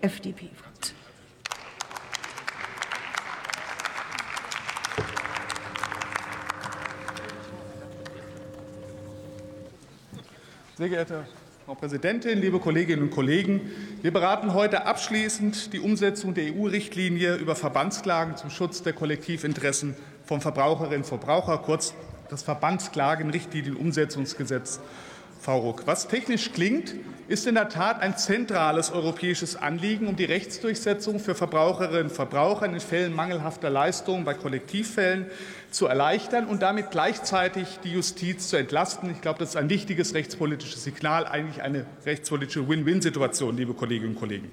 FDP-Fraktion. Sehr geehrte Frau Präsidentin, liebe Kolleginnen und Kollegen! Wir beraten heute abschließend die Umsetzung der EU-Richtlinie über Verbandsklagen zum Schutz der Kollektivinteressen von Verbraucherinnen und Verbrauchern, kurz das Verbandsklagenrichtlinienumsetzungsgesetz VRUG. Was technisch klingt, ist in der Tat ein zentrales europäisches Anliegen, um die Rechtsdurchsetzung für Verbraucherinnen und Verbraucher in Fällen mangelhafter Leistungen bei Kollektivfällen zu erleichtern und damit gleichzeitig die Justiz zu entlasten. Ich glaube, das ist ein wichtiges rechtspolitisches Signal, eigentlich eine rechtspolitische Win-Win-Situation, liebe Kolleginnen und Kollegen.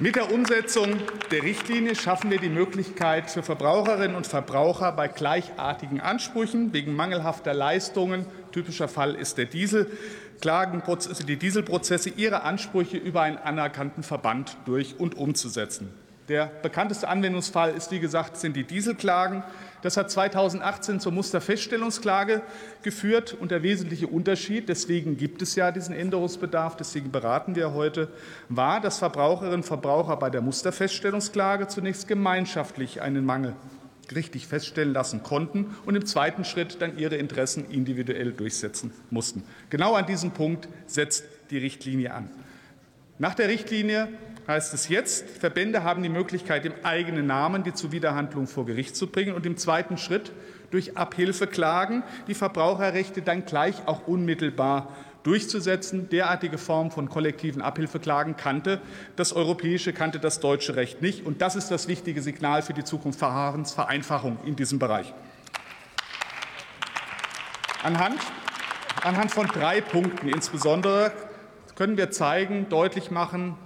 Mit der Umsetzung der Richtlinie schaffen wir die Möglichkeit für Verbraucherinnen und Verbraucher bei gleichartigen Ansprüchen wegen mangelhafter Leistungen, typischer Fall ist der Diesel, die Dieselprozesse, ihre Ansprüche über einen anerkannten Verband durch und umzusetzen. Der bekannteste Anwendungsfall ist, wie gesagt, sind die Dieselklagen. Das hat 2018 zur Musterfeststellungsklage geführt. Und der wesentliche Unterschied, deswegen gibt es ja diesen Änderungsbedarf, deswegen beraten wir heute, war, dass Verbraucherinnen und Verbraucher bei der Musterfeststellungsklage zunächst gemeinschaftlich einen Mangel richtig feststellen lassen konnten und im zweiten Schritt dann ihre Interessen individuell durchsetzen mussten. Genau an diesem Punkt setzt die Richtlinie an. Nach der Richtlinie heißt es jetzt, Verbände haben die Möglichkeit, im eigenen Namen die Zuwiderhandlung vor Gericht zu bringen und im zweiten Schritt durch Abhilfeklagen die Verbraucherrechte dann gleich auch unmittelbar durchzusetzen. Derartige Formen von kollektiven Abhilfeklagen kannte das europäische, kannte das deutsche Recht nicht. Und das ist das wichtige Signal für die Zukunft Verfahrensvereinfachung in diesem Bereich. Anhand, anhand von drei Punkten insbesondere können wir zeigen, deutlich machen,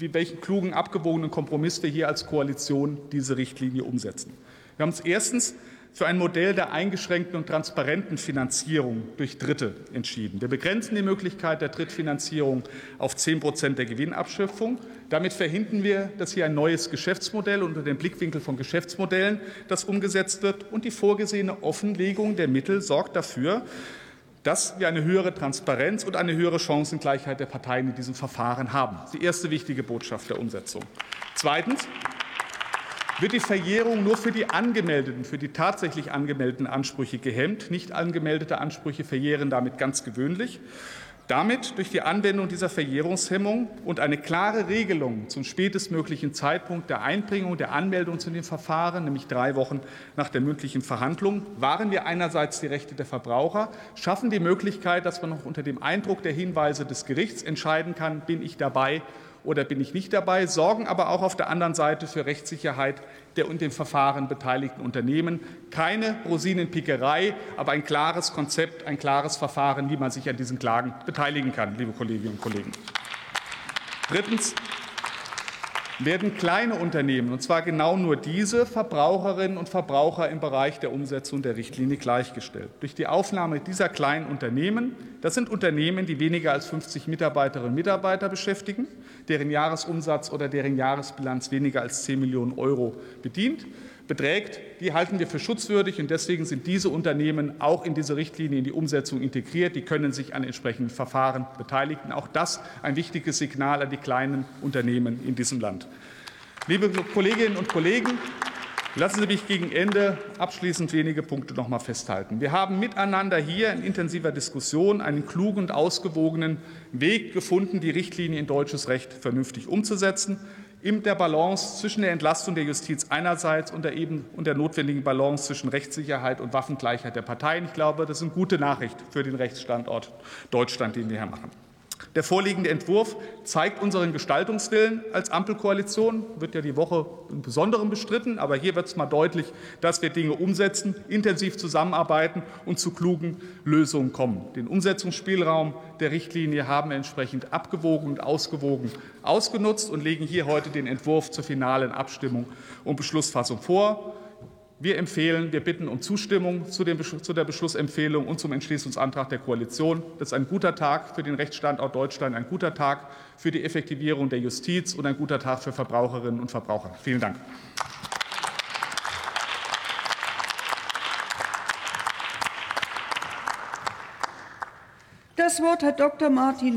wie welchen klugen, abgewogenen Kompromiss wir hier als Koalition diese Richtlinie umsetzen. Wir haben uns erstens für ein Modell der eingeschränkten und transparenten Finanzierung durch Dritte entschieden. Wir begrenzen die Möglichkeit der Drittfinanzierung auf 10 Prozent der Gewinnabschöpfung. Damit verhindern wir, dass hier ein neues Geschäftsmodell unter dem Blickwinkel von Geschäftsmodellen das umgesetzt wird. Und die vorgesehene Offenlegung der Mittel sorgt dafür, dass wir eine höhere Transparenz und eine höhere Chancengleichheit der Parteien in diesem Verfahren haben. Die erste wichtige Botschaft der Umsetzung. Zweitens wird die Verjährung nur für die angemeldeten, für die tatsächlich angemeldeten Ansprüche gehemmt. Nicht angemeldete Ansprüche verjähren damit ganz gewöhnlich. Damit durch die Anwendung dieser Verjährungshemmung und eine klare Regelung zum spätestmöglichen Zeitpunkt der Einbringung der Anmeldung zu den Verfahren, nämlich drei Wochen nach der mündlichen Verhandlung, wahren wir einerseits die Rechte der Verbraucher, schaffen die Möglichkeit, dass man noch unter dem Eindruck der Hinweise des Gerichts entscheiden kann, bin ich dabei oder bin ich nicht dabei, sorgen aber auch auf der anderen Seite für Rechtssicherheit der und dem Verfahren beteiligten Unternehmen. Keine Rosinenpickerei, aber ein klares Konzept, ein klares Verfahren, wie man sich an diesen Klagen beteiligen kann, liebe Kolleginnen und Kollegen. Drittens werden kleine Unternehmen, und zwar genau nur diese Verbraucherinnen und Verbraucher im Bereich der Umsetzung der Richtlinie gleichgestellt. Durch die Aufnahme dieser kleinen Unternehmen, das sind Unternehmen, die weniger als 50 Mitarbeiterinnen und Mitarbeiter beschäftigen, deren Jahresumsatz oder deren Jahresbilanz weniger als 10 Millionen Euro bedient, beträgt, die halten wir für schutzwürdig. Und deswegen sind diese Unternehmen auch in diese Richtlinie in die Umsetzung integriert. Die können sich an entsprechenden Verfahren beteiligen. Auch das ein wichtiges Signal an die kleinen Unternehmen in diesem Land. Liebe Kolleginnen und Kollegen, Lassen Sie mich gegen Ende abschließend wenige Punkte noch mal festhalten. Wir haben miteinander hier in intensiver Diskussion einen klugen und ausgewogenen Weg gefunden, die Richtlinie in deutsches Recht vernünftig umzusetzen in der Balance zwischen der Entlastung der Justiz einerseits und der, eben, und der notwendigen Balance zwischen Rechtssicherheit und Waffengleichheit der Parteien. Ich glaube, das ist eine gute Nachricht für den Rechtsstandort Deutschland, den wir hier machen. Der vorliegende Entwurf zeigt unseren Gestaltungswillen als Ampelkoalition, wird ja die Woche im Besonderen bestritten, aber hier wird es mal deutlich, dass wir Dinge umsetzen, intensiv zusammenarbeiten und zu klugen Lösungen kommen. Den Umsetzungsspielraum der Richtlinie haben wir entsprechend abgewogen und ausgewogen ausgenutzt und legen hier heute den Entwurf zur finalen Abstimmung und Beschlussfassung vor. Wir empfehlen, wir bitten um Zustimmung zu, dem, zu, der Beschlussempfehlung und zum Entschließungsantrag der Koalition. Das ist ein guter Tag für den Rechtsstandort Deutschland, ein guter Tag für die Effektivierung der Justiz und ein guter Tag für Verbraucherinnen und Verbraucher. Vielen Dank. Das Wort hat Dr. Martin